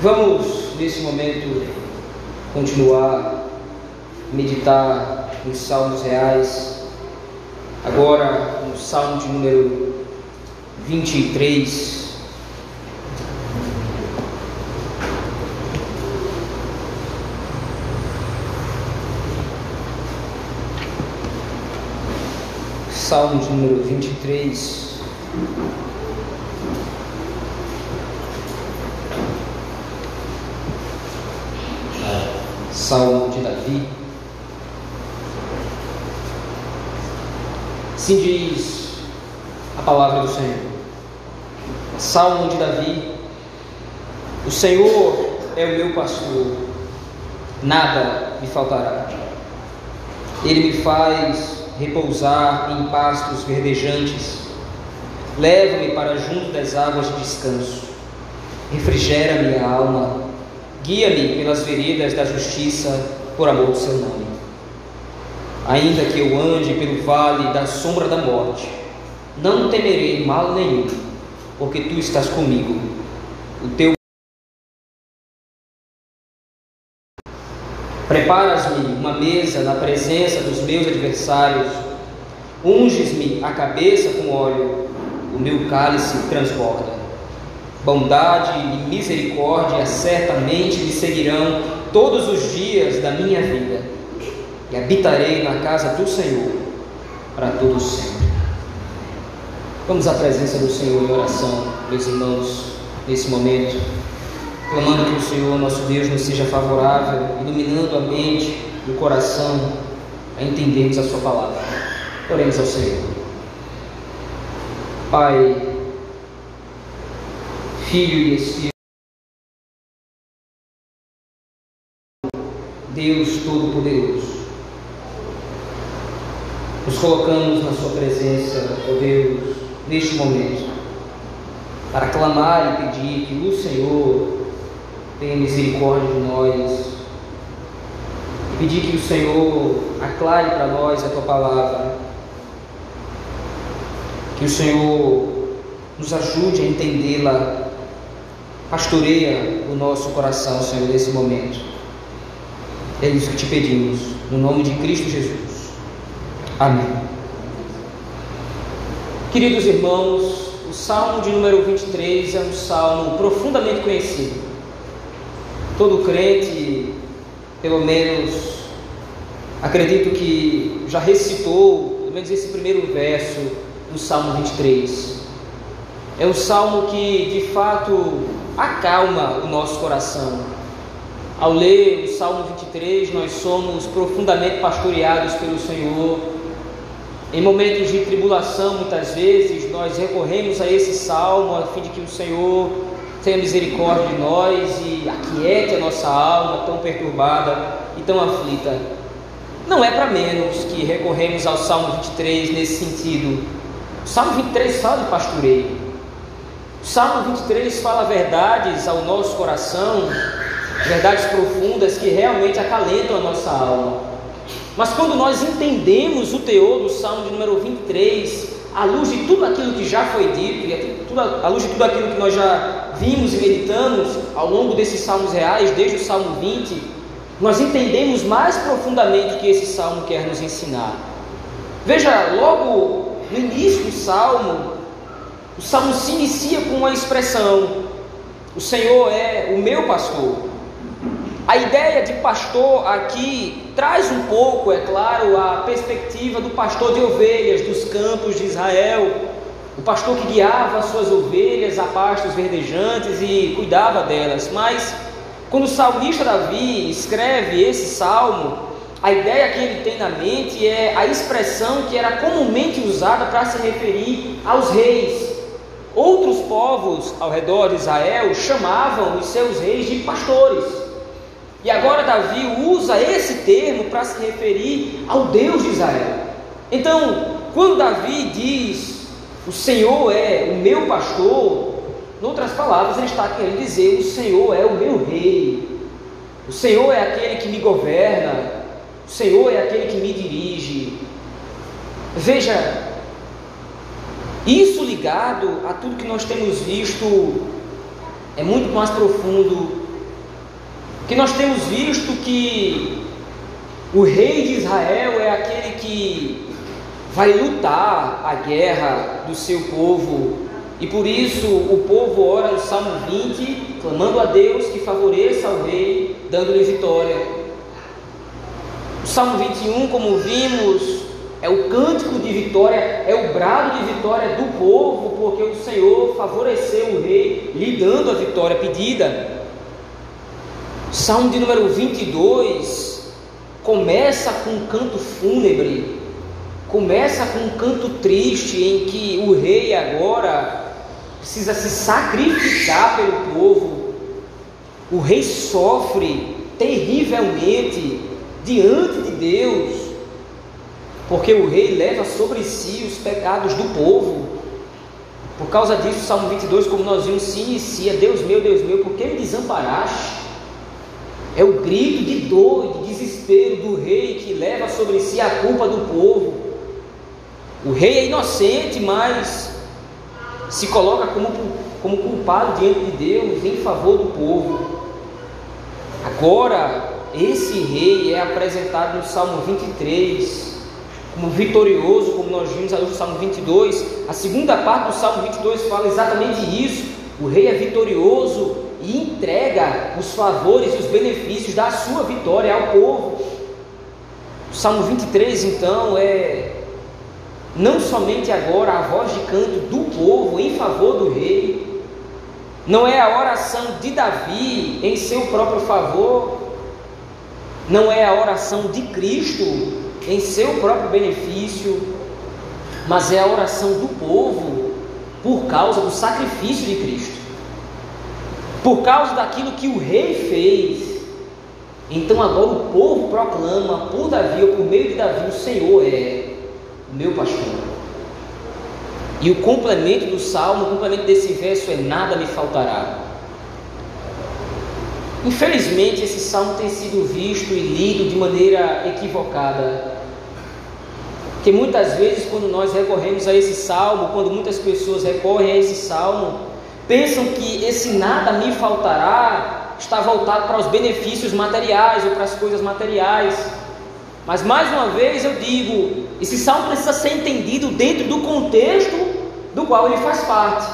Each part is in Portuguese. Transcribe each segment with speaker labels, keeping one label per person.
Speaker 1: Vamos, nesse momento, continuar meditar nos Salmos Reais. Agora, no Salmo de número 23. Salmo de número 23. Salmo de Davi. Assim diz a palavra do Senhor. Salmo de Davi. O Senhor é o meu pastor, nada me faltará. Ele me faz repousar em pastos verdejantes. Leva-me para junto das águas de descanso. Refrigera minha alma. Guia-me pelas veredas da justiça, por amor do seu nome. Ainda que eu ande pelo vale da sombra da morte, não temerei mal nenhum, porque tu estás comigo. O teu Preparas-me uma mesa na presença dos meus adversários, unges-me a cabeça com óleo, o meu cálice transborda. Bondade e misericórdia certamente me seguirão todos os dias da minha vida, e habitarei na casa do Senhor para todos sempre. Vamos à presença do Senhor em oração, meus irmãos, nesse momento clamando que o Senhor, nosso Deus, nos seja favorável, iluminando a mente e o coração a entendermos a Sua palavra. Oremos ao Senhor. Pai, Filho e Espírito, Deus Todo-Poderoso, nos colocamos na Sua presença, ó Deus, neste momento, para clamar e pedir que o Senhor tenha misericórdia de nós. Pedir que o Senhor aclare para nós a tua palavra. Que o Senhor nos ajude a entendê-la. Pastoreia o nosso coração, Senhor, nesse momento. É isso que te pedimos, no nome de Cristo Jesus. Amém. Queridos irmãos, o Salmo de número 23 é um salmo profundamente conhecido todo crente, pelo menos, acredito que já recitou, pelo menos esse primeiro verso do Salmo 23. É um salmo que, de fato, acalma o nosso coração. Ao ler o Salmo 23, nós somos profundamente pastoreados pelo Senhor. Em momentos de tribulação, muitas vezes, nós recorremos a esse salmo a fim de que o Senhor tenha misericórdia de nós e aquiete a nossa alma tão perturbada e tão aflita. Não é para menos que recorremos ao Salmo 23 nesse sentido. O Salmo 23 fala de pastoreio. Salmo 23 fala verdades ao nosso coração, verdades profundas que realmente acalentam a nossa alma. Mas quando nós entendemos o teor do Salmo de número 23, à luz de tudo aquilo que já foi dito, e à luz de tudo aquilo que nós já vimos e meditamos ao longo desses salmos reais, desde o Salmo 20, nós entendemos mais profundamente o que esse salmo quer nos ensinar. Veja, logo no início do salmo, o salmo se inicia com uma expressão: O Senhor é o meu pastor. A ideia de pastor aqui traz um pouco, é claro, a perspectiva do pastor de ovelhas dos campos de Israel, o pastor que guiava as suas ovelhas a pastos verdejantes e cuidava delas. Mas quando o salmista Davi escreve esse salmo, a ideia que ele tem na mente é a expressão que era comumente usada para se referir aos reis. Outros povos ao redor de Israel chamavam os seus reis de pastores. E agora Davi usa esse termo para se referir ao Deus de Israel. Então, quando Davi diz: O Senhor é o meu pastor, em outras palavras, ele está querendo dizer: O Senhor é o meu rei, o Senhor é aquele que me governa, o Senhor é aquele que me dirige. Veja, isso ligado a tudo que nós temos visto é muito mais profundo que nós temos visto que o rei de Israel é aquele que vai lutar a guerra do seu povo. E por isso o povo ora no Salmo 20, clamando a Deus que favoreça ao rei, dando-lhe vitória. O Salmo 21, como vimos, é o cântico de vitória, é o brado de vitória do povo, porque o Senhor favoreceu o rei, lhe dando a vitória pedida. Salmo de número 22 começa com um canto fúnebre, começa com um canto triste em que o rei agora precisa se sacrificar pelo povo. O rei sofre terrivelmente diante de Deus, porque o rei leva sobre si os pecados do povo. Por causa disso, o Salmo 22, como nós vimos, se inicia: Deus meu, Deus meu, por que me desamparaste? É o grito de dor e de desespero do rei que leva sobre si a culpa do povo. O rei é inocente, mas se coloca como, como culpado diante de Deus em favor do povo. Agora, esse rei é apresentado no Salmo 23 como vitorioso, como nós vimos no Salmo 22. A segunda parte do Salmo 22 fala exatamente isso. O rei é vitorioso e entrega os favores e os benefícios da sua vitória ao povo. O Salmo 23, então, é não somente agora a voz de canto do povo em favor do rei, não é a oração de Davi em seu próprio favor, não é a oração de Cristo em seu próprio benefício, mas é a oração do povo por causa do sacrifício de Cristo por causa daquilo que o rei fez. Então agora o povo proclama por Davi, ou por meio de Davi, o Senhor é meu pastor. E o complemento do salmo, o complemento desse verso é: nada me faltará. Infelizmente, esse salmo tem sido visto e lido de maneira equivocada. Que muitas vezes, quando nós recorremos a esse salmo, quando muitas pessoas recorrem a esse salmo, pensam que esse nada me faltará está voltado para os benefícios materiais ou para as coisas materiais. Mas mais uma vez eu digo, esse salmo precisa ser entendido dentro do contexto do qual ele faz parte.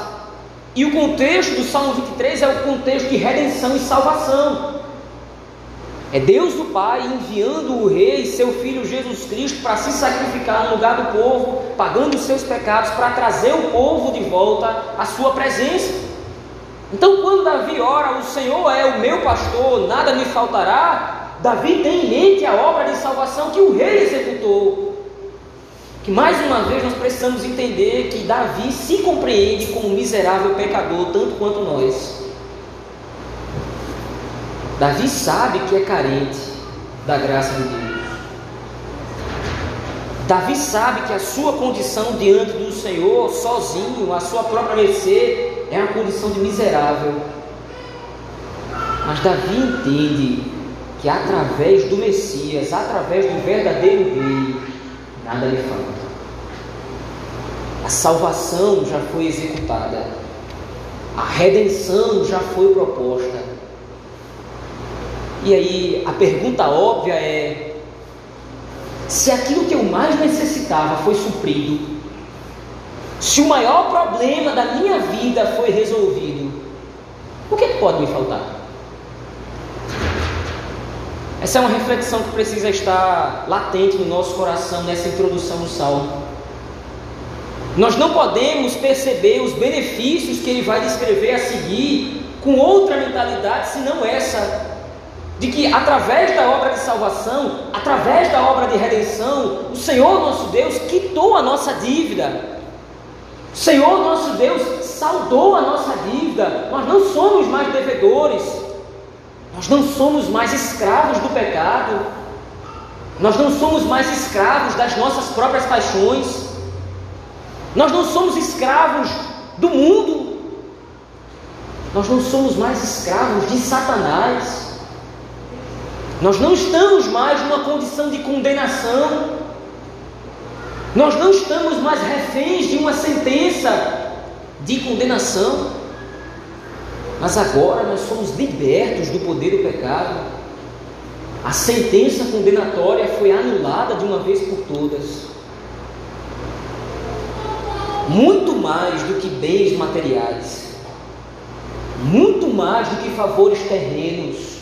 Speaker 1: E o contexto do Salmo 23 é o contexto de redenção e salvação. É Deus do Pai enviando o Rei, seu Filho Jesus Cristo, para se sacrificar no lugar do povo, pagando os seus pecados, para trazer o povo de volta à sua presença. Então, quando Davi ora, o Senhor é o meu pastor, nada me faltará, Davi tem em mente a obra de salvação que o Rei executou. Que mais uma vez nós precisamos entender que Davi se compreende como miserável pecador, tanto quanto nós. Davi sabe que é carente da graça de Deus. Davi sabe que a sua condição diante do Senhor, sozinho, a sua própria mercê, é uma condição de miserável. Mas Davi entende que através do Messias, através do verdadeiro Rei, nada lhe falta. A salvação já foi executada, a redenção já foi proposta. E aí a pergunta óbvia é: se aquilo que eu mais necessitava foi suprido, se o maior problema da minha vida foi resolvido, o que pode me faltar? Essa é uma reflexão que precisa estar latente no nosso coração nessa introdução do salmo. Nós não podemos perceber os benefícios que ele vai descrever a seguir com outra mentalidade senão essa de que através da obra de salvação, através da obra de redenção, o Senhor nosso Deus quitou a nossa dívida. O Senhor nosso Deus saldou a nossa dívida. Nós não somos mais devedores. Nós não somos mais escravos do pecado. Nós não somos mais escravos das nossas próprias paixões. Nós não somos escravos do mundo. Nós não somos mais escravos de Satanás. Nós não estamos mais numa condição de condenação. Nós não estamos mais reféns de uma sentença de condenação. Mas agora nós somos libertos do poder do pecado. A sentença condenatória foi anulada de uma vez por todas. Muito mais do que bens materiais, muito mais do que favores terrenos,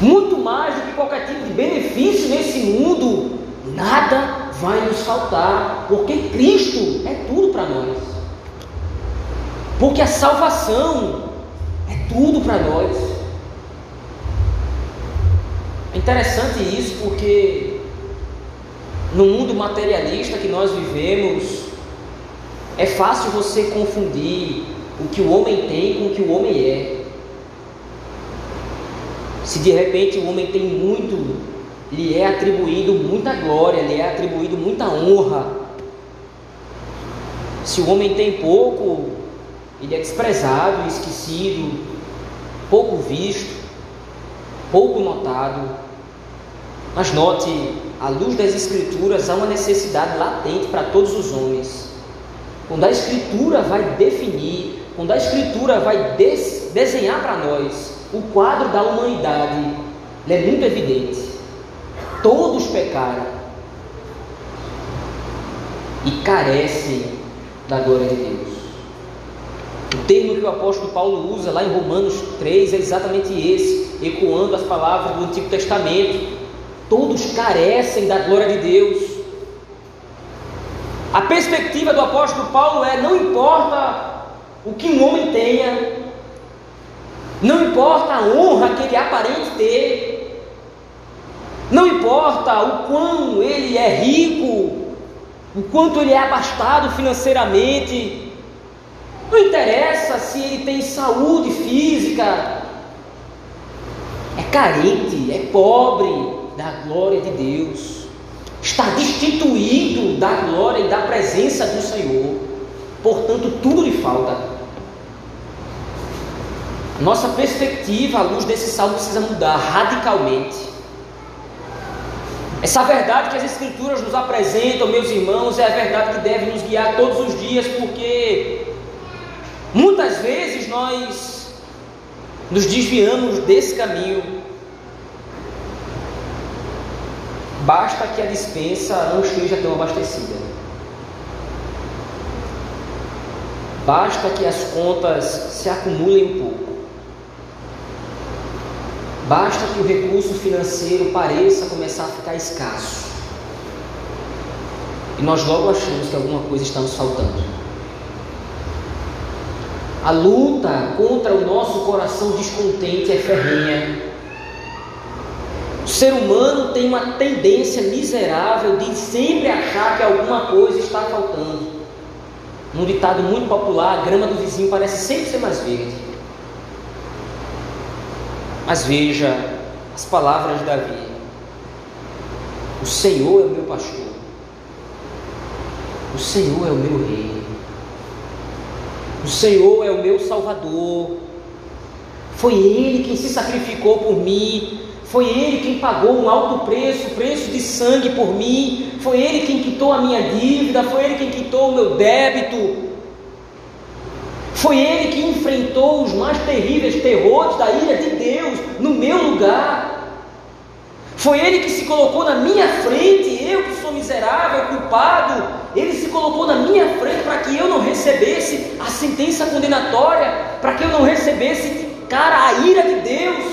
Speaker 1: muito mais do que qualquer tipo de benefício nesse mundo, nada vai nos faltar, porque Cristo é tudo para nós. Porque a salvação é tudo para nós. É interessante isso porque no mundo materialista que nós vivemos, é fácil você confundir o que o homem tem com o que o homem é. Se de repente o homem tem muito, lhe é atribuído muita glória, lhe é atribuído muita honra. Se o homem tem pouco, ele é desprezado, esquecido, pouco visto, pouco notado. Mas note, à luz das Escrituras, há uma necessidade latente para todos os homens. Quando a Escritura vai definir, quando a Escritura vai des desenhar para nós o quadro da humanidade é muito evidente. Todos pecaram e carecem da glória de Deus. O termo que o apóstolo Paulo usa lá em Romanos 3 é exatamente esse, ecoando as palavras do Antigo Testamento. Todos carecem da glória de Deus. A perspectiva do apóstolo Paulo é: não importa o que um homem tenha, não importa a honra que ele aparente ter, não importa o quão ele é rico, o quanto ele é abastado financeiramente, não interessa se ele tem saúde física, é carente, é pobre da glória de Deus, está destituído da glória e da presença do Senhor, portanto, tudo lhe falta. Nossa perspectiva à luz desse salmo precisa mudar radicalmente. Essa verdade que as Escrituras nos apresentam, meus irmãos, é a verdade que deve nos guiar todos os dias, porque muitas vezes nós nos desviamos desse caminho. Basta que a dispensa não esteja tão abastecida. Basta que as contas se acumulem um pouco. Basta que o recurso financeiro pareça começar a ficar escasso. E nós logo achamos que alguma coisa está nos faltando. A luta contra o nosso coração descontente é ferrenha. O ser humano tem uma tendência miserável de sempre achar que alguma coisa está faltando. Num ditado muito popular, a grama do vizinho parece sempre ser mais verde. Mas veja as palavras de Davi: O Senhor é o meu pastor, o Senhor é o meu rei, o Senhor é o meu salvador. Foi Ele quem se sacrificou por mim, foi Ele quem pagou um alto preço, preço de sangue por mim, foi Ele quem quitou a minha dívida, foi Ele quem quitou o meu débito, foi ele que enfrentou os mais terríveis terrores da ira de Deus no meu lugar. Foi ele que se colocou na minha frente, eu que sou miserável, culpado, ele se colocou na minha frente para que eu não recebesse a sentença condenatória, para que eu não recebesse, cara, a ira de Deus.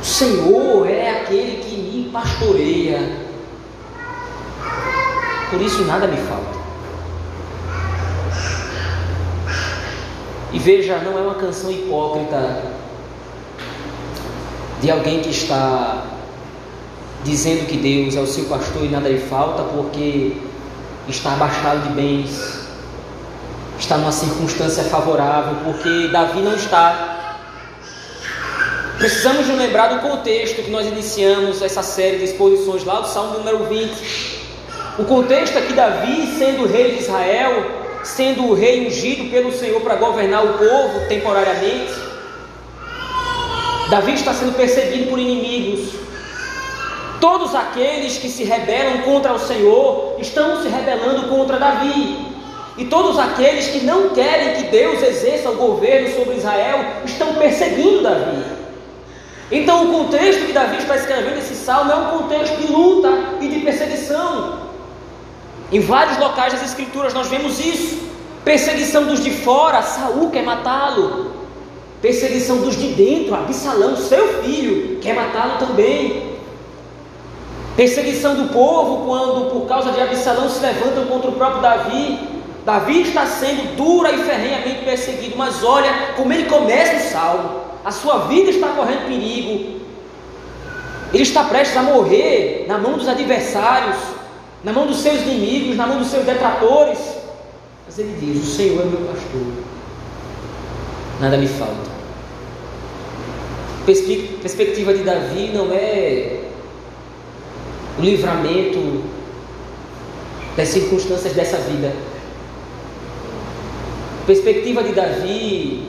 Speaker 1: O Senhor é aquele que me pastoreia, por isso nada me falta. E veja, não é uma canção hipócrita de alguém que está dizendo que Deus é o seu pastor e nada lhe falta porque está abastado de bens, está numa circunstância favorável, porque Davi não está. Precisamos lembrar do contexto que nós iniciamos essa série de exposições lá do Salmo número 20. O contexto é que Davi, sendo rei de Israel, sendo o rei ungido pelo Senhor para governar o povo temporariamente. Davi está sendo perseguido por inimigos. Todos aqueles que se rebelam contra o Senhor estão se rebelando contra Davi. E todos aqueles que não querem que Deus exerça o governo sobre Israel estão perseguindo Davi. Então, o contexto que Davi está escrevendo esse salmo é um contexto de luta e de perseguição. Em vários locais das Escrituras nós vemos isso. Perseguição dos de fora, Saul quer matá-lo. Perseguição dos de dentro, Absalão, seu filho, quer matá-lo também. Perseguição do povo quando, por causa de Absalão, se levantam contra o próprio Davi. Davi está sendo dura e ferrenhamente perseguido, mas olha como ele começa o salmo. A sua vida está correndo perigo. Ele está prestes a morrer na mão dos adversários, na mão dos seus inimigos, na mão dos seus detratores. Mas ele diz: O Senhor é meu pastor, nada me falta. Perspectiva de Davi não é o livramento das circunstâncias dessa vida perspectiva de Davi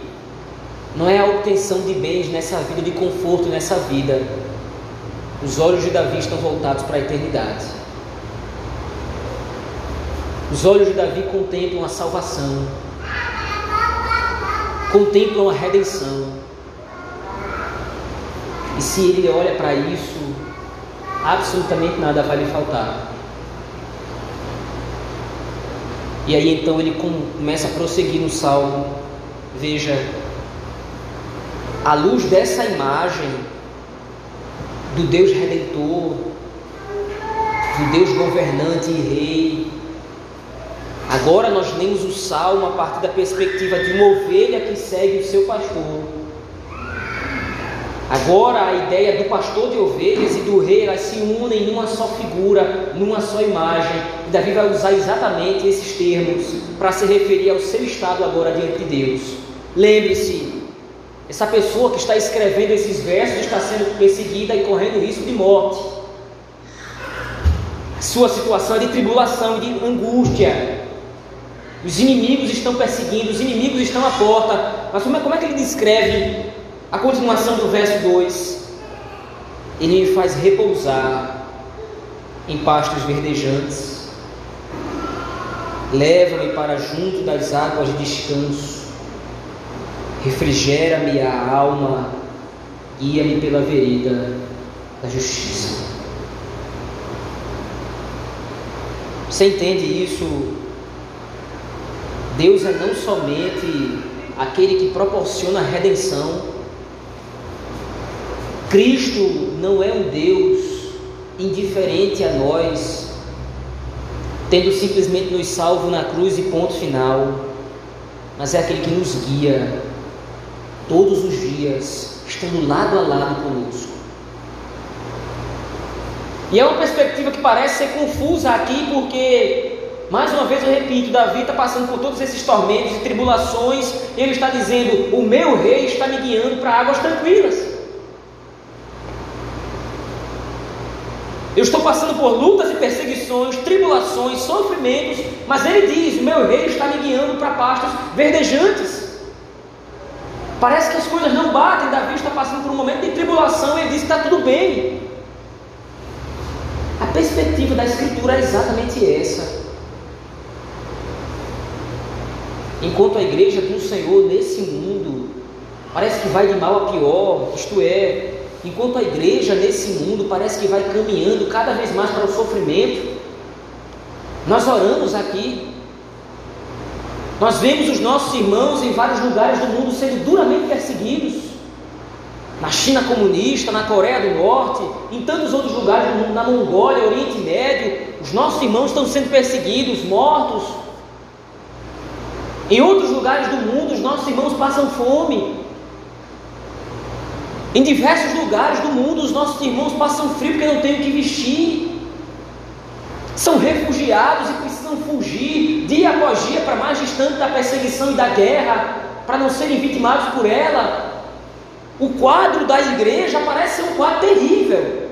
Speaker 1: não é a obtenção de bens nessa vida, de conforto nessa vida. Os olhos de Davi estão voltados para a eternidade. Os olhos de Davi contemplam a salvação, contemplam a redenção. E se ele olha para isso, absolutamente nada vai lhe faltar. E aí então ele começa a prosseguir no salmo. Veja, à luz dessa imagem do Deus redentor, do Deus governante e rei, agora nós lemos o salmo a partir da perspectiva de uma ovelha que segue o seu pastor. Agora a ideia do pastor de ovelhas e do rei elas se unem numa só figura, numa só imagem. E Davi vai usar exatamente esses termos para se referir ao seu estado agora diante de Deus. Lembre-se, essa pessoa que está escrevendo esses versos está sendo perseguida e correndo risco de morte. Sua situação é de tribulação, de angústia. Os inimigos estão perseguindo, os inimigos estão à porta. Mas como é, é que ele descreve a continuação do verso 2, ele me faz repousar em pastos verdejantes, leva-me para junto das águas de descanso, refrigera-me a alma, guia-me pela vereda da justiça. Você entende isso? Deus é não somente aquele que proporciona redenção, Cristo não é um Deus indiferente a nós, tendo simplesmente nos salvo na cruz e ponto final, mas é aquele que nos guia todos os dias, estando lado a lado conosco. E é uma perspectiva que parece ser confusa aqui, porque, mais uma vez eu repito, Davi está passando por todos esses tormentos e tribulações, e ele está dizendo: O meu rei está me guiando para águas tranquilas. Eu estou passando por lutas e perseguições, tribulações, sofrimentos, mas ele diz: Meu rei está me guiando para pastos verdejantes. Parece que as coisas não batem. Davi está passando por um momento de tribulação e ele diz: Está tudo bem. A perspectiva da Escritura é exatamente essa. Enquanto a igreja do Senhor nesse mundo parece que vai de mal a pior, isto é, enquanto a igreja nesse mundo parece que vai caminhando cada vez mais para o sofrimento, nós oramos aqui, nós vemos os nossos irmãos em vários lugares do mundo sendo duramente perseguidos. Na China comunista, na Coreia do Norte, em tantos outros lugares do mundo, na Mongólia, Oriente Médio, os nossos irmãos estão sendo perseguidos, mortos. Em outros lugares do mundo, os nossos irmãos passam fome, em diversos lugares do mundo, os nossos irmãos passam frio porque não têm o que vestir. São refugiados e precisam fugir dia após dia para mais distante da perseguição e da guerra, para não serem vitimados por ela. O quadro da igreja parece ser um quadro terrível.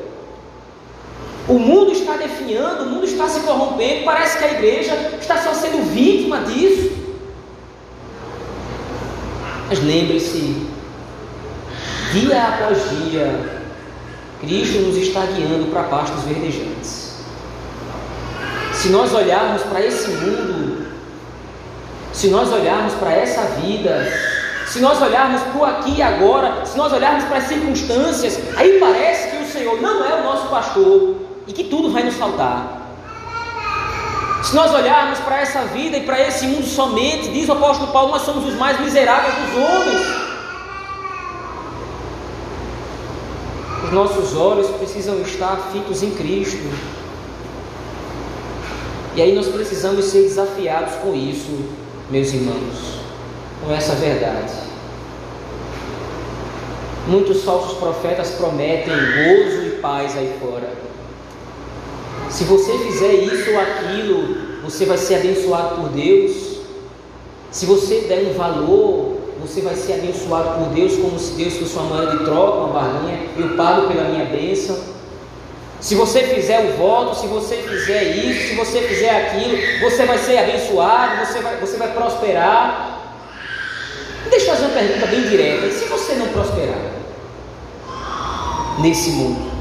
Speaker 1: O mundo está definhando, o mundo está se corrompendo, parece que a igreja está só sendo vítima disso. Mas lembre-se, dia após dia, Cristo nos está guiando para pastos verdejantes. Se nós olharmos para esse mundo, Se nós olharmos para essa vida, se nós olharmos para o aqui e agora, se nós olharmos para as circunstâncias, aí parece que o Senhor não é o nosso pastor e que tudo vai nos faltar. Se nós olharmos para essa vida e para esse mundo somente, diz o apóstolo Paulo, nós somos os mais miseráveis dos homens. Os nossos olhos precisam estar fitos em Cristo. E aí nós precisamos ser desafiados com isso, meus irmãos, com essa verdade. Muitos falsos profetas prometem gozo e paz aí fora. Se você fizer isso ou aquilo, você vai ser abençoado por Deus. Se você der um valor, você vai ser abençoado por Deus, como se Deus fosse uma moeda de troca, uma barrinha. Eu pago pela minha bênção. Se você fizer o voto, se você fizer isso, se você fizer aquilo, você vai ser abençoado, você vai, você vai prosperar. Deixa eu fazer uma pergunta bem direta: e se você não prosperar nesse mundo?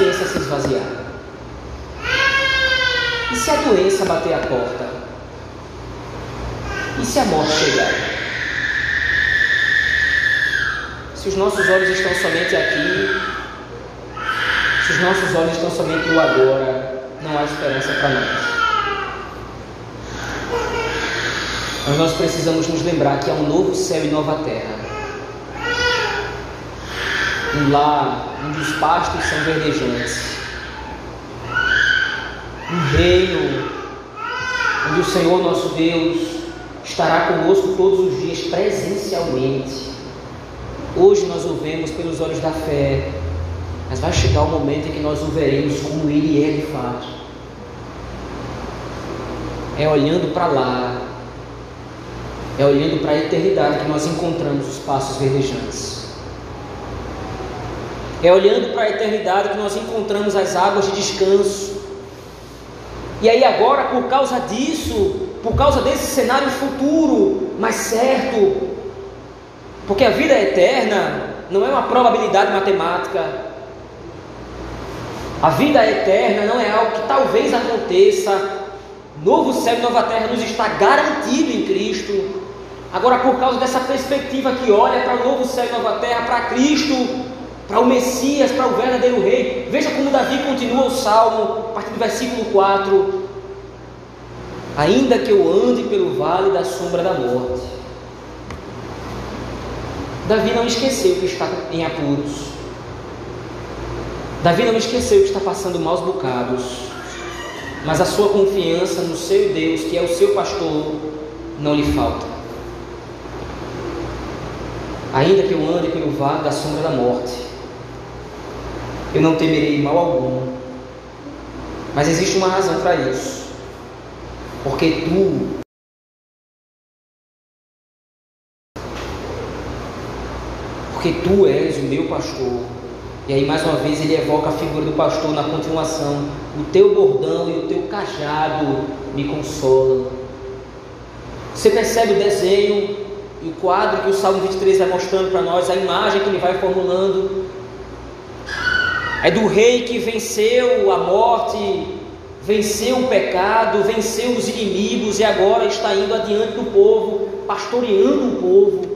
Speaker 1: Despensa se esvaziar? E se a doença bater a porta? E se a morte chegar? Se os nossos olhos estão somente aqui, se os nossos olhos estão somente no agora, não há esperança para nós. Mas nós precisamos nos lembrar que há um novo céu e nova terra um lar onde os pastos são verdejantes, um reino onde o Senhor nosso Deus estará conosco todos os dias presencialmente. Hoje nós o vemos pelos olhos da fé, mas vai chegar o momento em que nós o veremos como Ele é de fato. É olhando para lá, é olhando para a eternidade que nós encontramos os passos verdejantes. É olhando para a eternidade que nós encontramos as águas de descanso. E aí, agora, por causa disso, por causa desse cenário futuro mais certo, porque a vida eterna não é uma probabilidade matemática. A vida eterna não é algo que talvez aconteça. Novo céu e nova terra nos está garantido em Cristo. Agora, por causa dessa perspectiva que olha para o novo céu e nova terra, para Cristo, para o Messias, para o verdadeiro rei. Veja como Davi continua o salmo, a partir do versículo 4. Ainda que eu ande pelo vale da sombra da morte. Davi não esqueceu que está em apuros. Davi não esqueceu que está passando maus bocados. Mas a sua confiança no seu Deus, que é o seu pastor, não lhe falta. Ainda que eu ande pelo vale da sombra da morte, eu não temerei mal algum. Mas existe uma razão para isso. Porque tu Porque tu és o meu pastor. E aí mais uma vez ele evoca a figura do pastor na continuação. O teu bordão e o teu cajado me consolam. Você percebe o desenho e o quadro que o Salmo 23 vai mostrando para nós, a imagem que ele vai formulando é do rei que venceu a morte, venceu o pecado, venceu os inimigos e agora está indo adiante do povo, pastoreando o povo.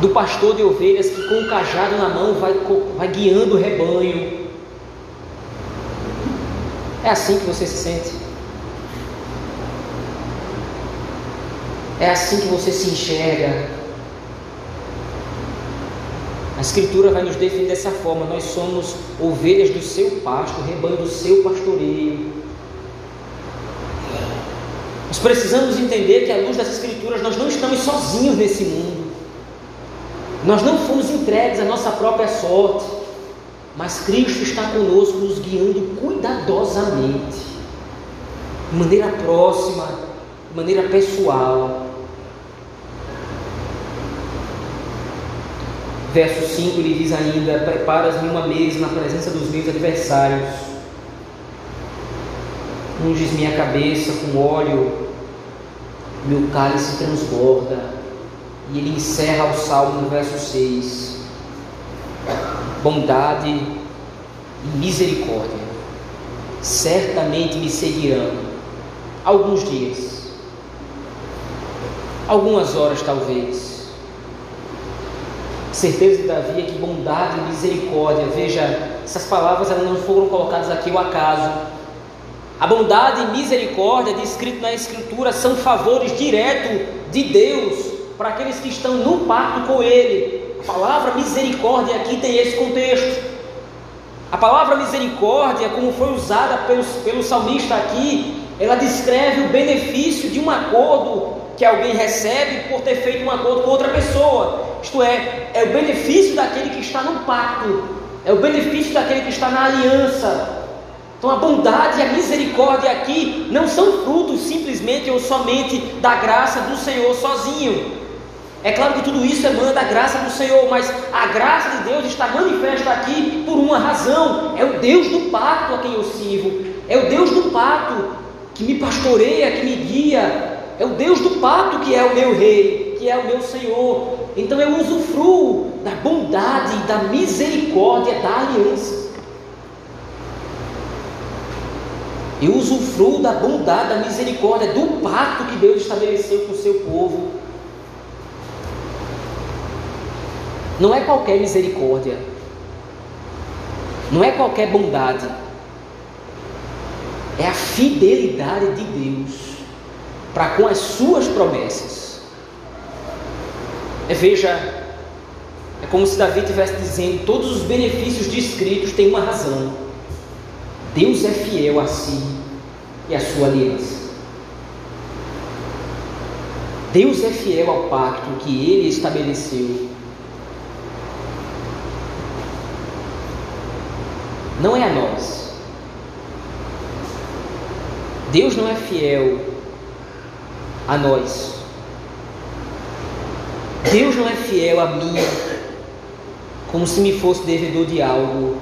Speaker 1: Do pastor de ovelhas que com o cajado na mão vai, vai guiando o rebanho. É assim que você se sente? É assim que você se enxerga? A Escritura vai nos definir dessa forma: nós somos ovelhas do seu pasto, rebanho do seu pastoreio. Nós precisamos entender que, à luz das Escrituras, nós não estamos sozinhos nesse mundo. Nós não fomos entregues à nossa própria sorte, mas Cristo está conosco, nos guiando cuidadosamente, de maneira próxima, de maneira pessoal. Verso 5 ele diz ainda: Preparas-me uma mesa na presença dos meus adversários, unges minha cabeça com óleo, meu cálice transborda. E ele encerra o salmo no verso 6: Bondade e misericórdia certamente me seguirão alguns dias, algumas horas talvez. Certeza de Davi é que bondade e misericórdia, veja, essas palavras elas não foram colocadas aqui ao acaso. A bondade e misericórdia descrito na Escritura são favores diretos de Deus para aqueles que estão no pacto com Ele. A palavra misericórdia aqui tem esse contexto. A palavra misericórdia, como foi usada pelo, pelo salmista aqui, ela descreve o benefício de um acordo que alguém recebe por ter feito um acordo com outra pessoa. Isto é, é o benefício daquele que está no pacto, é o benefício daquele que está na aliança. Então a bondade e a misericórdia aqui não são frutos simplesmente ou somente da graça do Senhor sozinho. É claro que tudo isso emana da graça do Senhor, mas a graça de Deus está manifesta aqui por uma razão: é o Deus do pacto a quem eu sirvo, é o Deus do pacto que me pastoreia, que me guia, é o Deus do pacto que é o meu rei, que é o meu Senhor. Então eu usufruo da bondade da misericórdia da aliança. Eu usufruo da bondade, da misericórdia, do pacto que Deus estabeleceu com o seu povo. Não é qualquer misericórdia, não é qualquer bondade, é a fidelidade de Deus para com as suas promessas. É, veja, é como se Davi estivesse dizendo: todos os benefícios descritos têm uma razão. Deus é fiel a si e à sua aliança. Deus é fiel ao pacto que ele estabeleceu não é a nós. Deus não é fiel a nós. Deus não é fiel a mim, como se me fosse devedor de algo.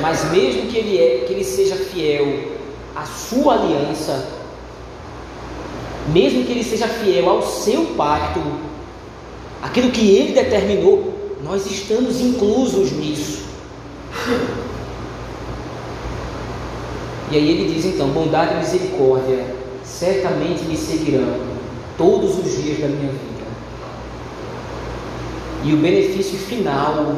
Speaker 1: Mas mesmo que ele, é, que ele seja fiel à sua aliança, mesmo que ele seja fiel ao seu pacto, aquilo que ele determinou, nós estamos inclusos nisso. E aí ele diz então: bondade e misericórdia certamente me seguirão todos os dias da minha vida. E o benefício final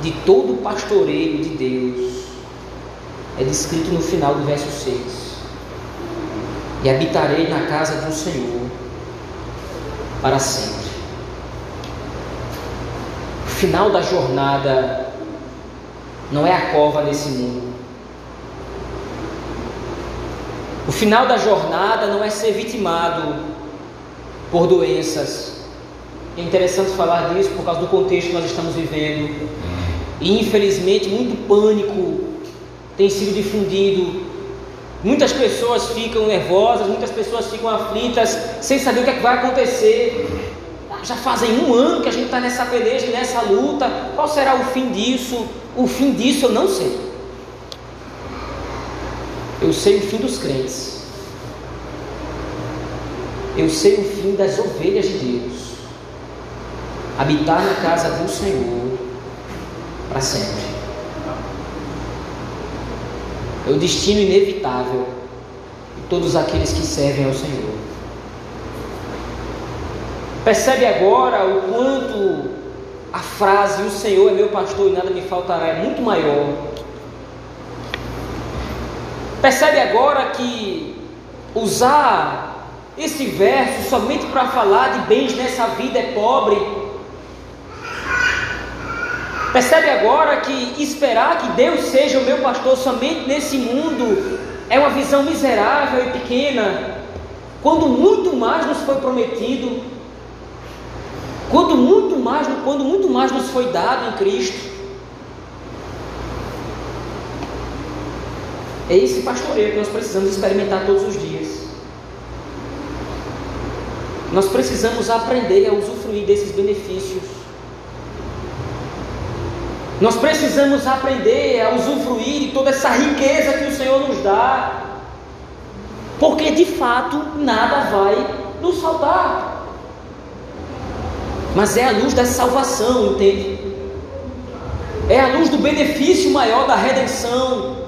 Speaker 1: de todo o pastoreio de Deus é descrito no final do verso 6. E habitarei na casa do Senhor para sempre final da jornada não é a cova desse mundo. O final da jornada não é ser vitimado por doenças. É interessante falar disso por causa do contexto que nós estamos vivendo. E infelizmente muito pânico tem sido difundido. Muitas pessoas ficam nervosas, muitas pessoas ficam aflitas, sem saber o que, é que vai acontecer já fazem um ano que a gente está nessa peleja, nessa luta. Qual será o fim disso? O fim disso eu não sei. Eu sei o fim dos crentes. Eu sei o fim das ovelhas de Deus. Habitar na casa do Senhor para sempre. É o destino inevitável de todos aqueles que servem ao Senhor. Percebe agora o quanto a frase o Senhor é meu pastor e nada me faltará é muito maior. Percebe agora que usar esse verso somente para falar de bens nessa vida é pobre. Percebe agora que esperar que Deus seja o meu pastor somente nesse mundo é uma visão miserável e pequena, quando muito mais nos foi prometido quando muito mais, quando muito mais nos foi dado em Cristo. É esse pastoreio que nós precisamos experimentar todos os dias. Nós precisamos aprender a usufruir desses benefícios. Nós precisamos aprender a usufruir de toda essa riqueza que o Senhor nos dá. Porque de fato nada vai nos faltar mas é a luz da salvação, entende? é a luz do benefício maior da redenção.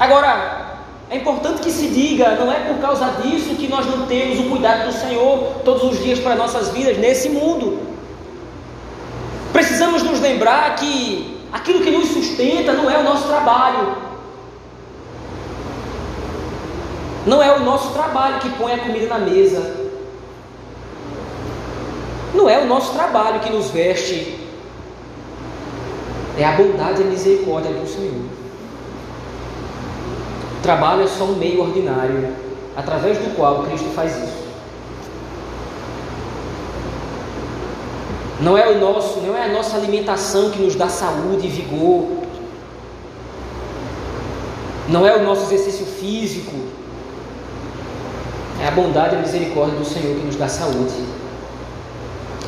Speaker 1: Agora, é importante que se diga, não é por causa disso que nós não temos o cuidado do Senhor todos os dias para nossas vidas nesse mundo. Precisamos nos lembrar que aquilo que nos sustenta não é o nosso trabalho. Não é o nosso trabalho que põe a comida na mesa. Não é o nosso trabalho que nos veste. É a bondade e a misericórdia do Senhor. Trabalho é só um meio ordinário através do qual Cristo faz isso. Não é o nosso, não é a nossa alimentação que nos dá saúde e vigor. Não é o nosso exercício físico. É a bondade e a misericórdia do Senhor que nos dá saúde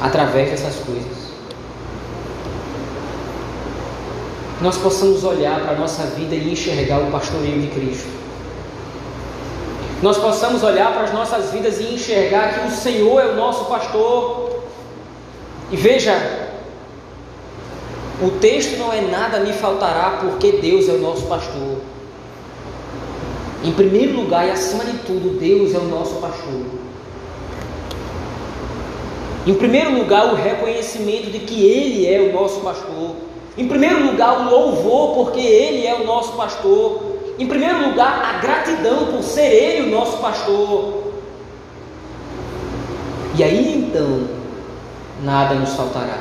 Speaker 1: através dessas coisas. Nós possamos olhar para a nossa vida e enxergar o pastoreio de Cristo. Nós possamos olhar para as nossas vidas e enxergar que o Senhor é o nosso pastor e veja, o texto não é nada me faltará porque Deus é o nosso pastor. Em primeiro lugar e acima de tudo, Deus é o nosso pastor. Em primeiro lugar, o reconhecimento de que Ele é o nosso pastor. Em primeiro lugar, o louvor, porque Ele é o nosso pastor. Em primeiro lugar, a gratidão por ser Ele o nosso pastor. E aí então, nada nos faltará.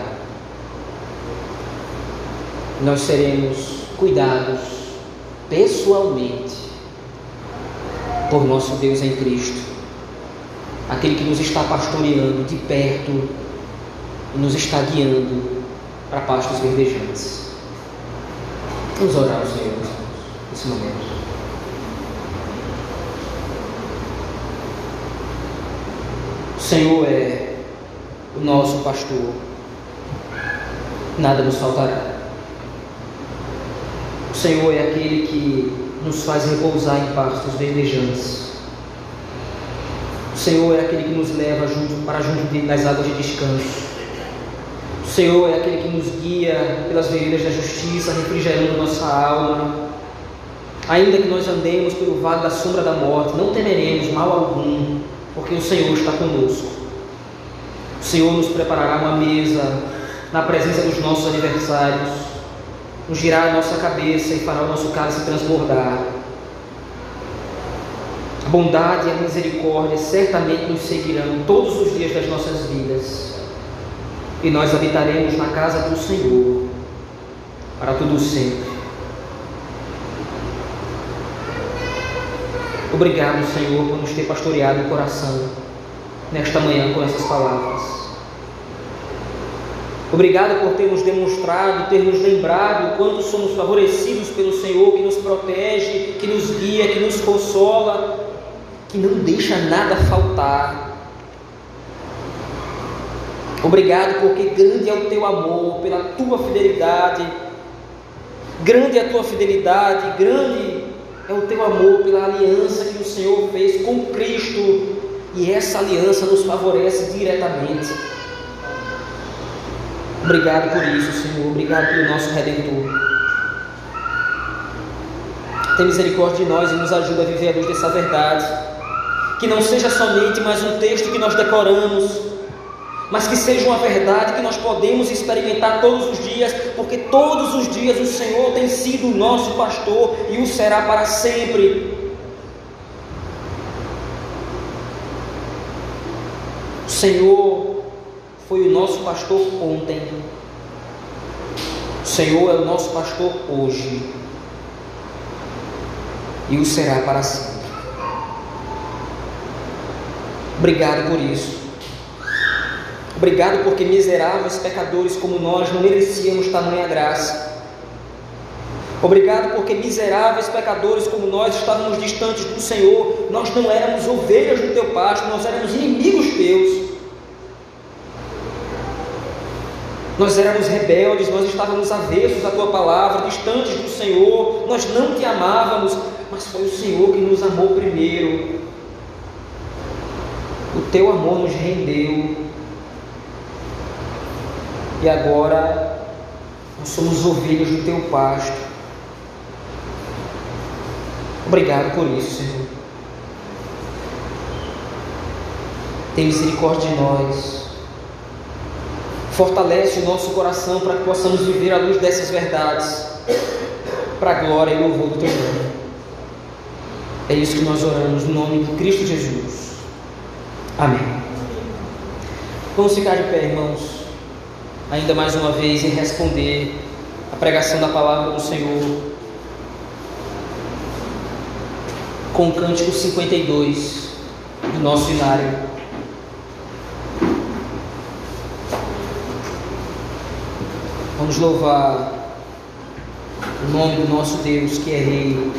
Speaker 1: Nós seremos cuidados pessoalmente por nosso Deus em Cristo, aquele que nos está pastoreando de perto e nos está guiando para pastos verdejantes. Vamos orar ao Senhor nesse momento. O Senhor é o nosso pastor, nada nos faltará. O Senhor é aquele que nos faz repousar em pastos verdejantes. O Senhor é aquele que nos leva junto, para junto de, nas águas de descanso. Senhor é aquele que nos guia pelas veredas da justiça, refrigerando nossa alma. Ainda que nós andemos pelo vale da sombra da morte, não temeremos mal algum, porque o Senhor está conosco. O Senhor nos preparará uma mesa na presença dos nossos aniversários, nos girará a nossa cabeça e fará o nosso cálice transbordar. A bondade e a misericórdia certamente nos seguirão todos os dias das nossas vidas, e nós habitaremos na casa do Senhor para todo sempre. Obrigado, Senhor, por nos ter pastoreado o coração nesta manhã com essas palavras. Obrigado por ter nos demonstrado, ter nos lembrado quanto somos favorecidos pelo Senhor, que nos protege, que nos guia, que nos consola, que não deixa nada faltar. Obrigado porque grande é o teu amor, pela tua fidelidade. Grande é a tua fidelidade, grande é o teu amor pela aliança que o Senhor fez com Cristo e essa aliança nos favorece diretamente. Obrigado por isso, Senhor. Obrigado pelo nosso Redentor. Tem misericórdia de nós e nos ajuda a viver a luz dessa verdade. Que não seja somente mais um texto que nós decoramos, mas que seja uma verdade que nós podemos experimentar todos os dias, porque todos os dias o Senhor tem sido o nosso pastor e o será para sempre. Senhor foi o nosso pastor ontem. O Senhor é o nosso pastor hoje. E o será para sempre. Obrigado por isso. Obrigado porque miseráveis pecadores como nós não merecíamos tamanha graça. Obrigado porque miseráveis pecadores como nós estávamos distantes do Senhor, nós não éramos ovelhas do teu pasto, nós éramos inimigos teus. Nós éramos rebeldes, nós estávamos avessos à tua palavra, distantes do Senhor, nós não te amávamos, mas foi o Senhor que nos amou primeiro. O teu amor nos rendeu. E agora Nós somos ovelhas do teu pasto. Obrigado por isso, Senhor. Tem misericórdia de nós. Fortalece o nosso coração para que possamos viver à luz dessas verdades, para a glória e louvor do teu nome. É isso que nós oramos no nome de Cristo Jesus. Amém. Vamos ficar de pé, irmãos, ainda mais uma vez, e responder a pregação da palavra do Senhor com o cântico 52 do nosso inário. Vamos louvar o nome do nosso Deus que é Rei.